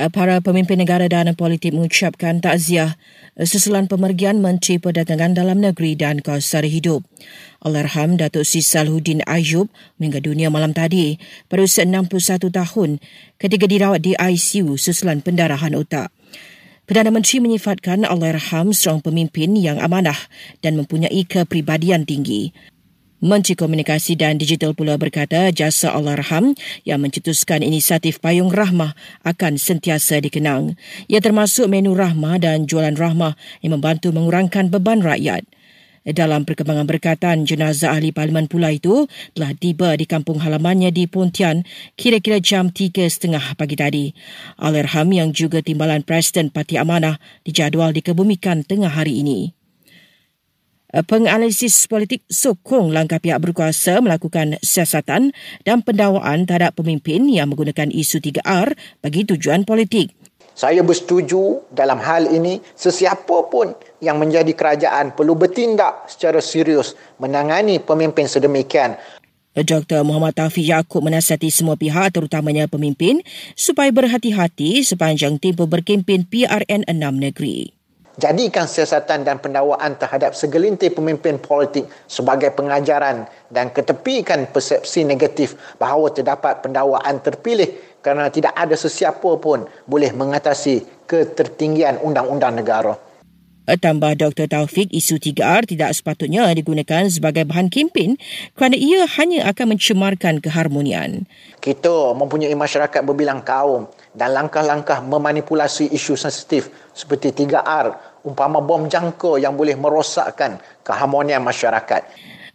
Eh, para pemimpin negara dan politik mengucapkan takziah eh, susulan pemergian Menteri Perdagangan Dalam Negeri dan Kawasan Hidup. Allahyarham Datuk Sri Salhuddin Ayub meninggal dunia malam tadi pada usia 61 tahun ketika dirawat di ICU susulan pendarahan otak. Perdana Menteri menyifatkan Allahyarham seorang pemimpin yang amanah dan mempunyai kepribadian tinggi. Menteri Komunikasi dan Digital pula berkata jasa Allahyarham yang mencetuskan inisiatif Payung Rahmah akan sentiasa dikenang. Ia termasuk menu rahmah dan jualan rahmah yang membantu mengurangkan beban rakyat. Dalam perkembangan berkatan, jenazah ahli parlimen pula itu telah tiba di kampung halamannya di Pontian kira-kira jam 3.30 pagi tadi. Allahyarham yang juga timbalan Presiden Parti Amanah dijadual dikebumikan tengah hari ini. Eh, penganalisis politik sokong langkah pihak berkuasa melakukan siasatan dan pendawaan terhadap pemimpin yang menggunakan isu 3R bagi tujuan politik. Saya bersetuju dalam hal ini sesiapa pun yang menjadi kerajaan perlu bertindak secara serius menangani pemimpin sedemikian. Eh, Dr. Muhammad Taufik Yaakob menasihati semua pihak terutamanya pemimpin supaya berhati-hati sepanjang tempoh berkempen PRN 6 negeri jadikan siasatan dan pendakwaan terhadap segelintir pemimpin politik sebagai pengajaran dan ketepikan persepsi negatif bahawa terdapat pendakwaan terpilih kerana tidak ada sesiapa pun boleh mengatasi ketertinggian undang-undang negara. Tambah Dr. Taufik, isu 3R tidak sepatutnya digunakan sebagai bahan kempen kerana ia hanya akan mencemarkan keharmonian. Kita mempunyai masyarakat berbilang kaum dan langkah-langkah memanipulasi isu sensitif seperti 3R umpama bom jangka yang boleh merosakkan keharmonian masyarakat.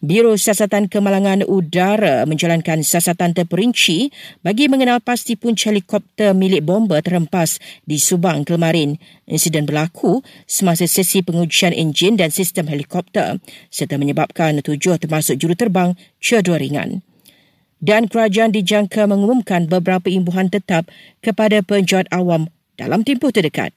Biro Siasatan Kemalangan Udara menjalankan siasatan terperinci bagi mengenal pasti punca helikopter milik bomba terhempas di Subang kemarin. Insiden berlaku semasa sesi pengujian enjin dan sistem helikopter serta menyebabkan tujuh termasuk juruterbang cedera ringan. Dan kerajaan dijangka mengumumkan beberapa imbuhan tetap kepada penjualan awam dalam tempoh terdekat.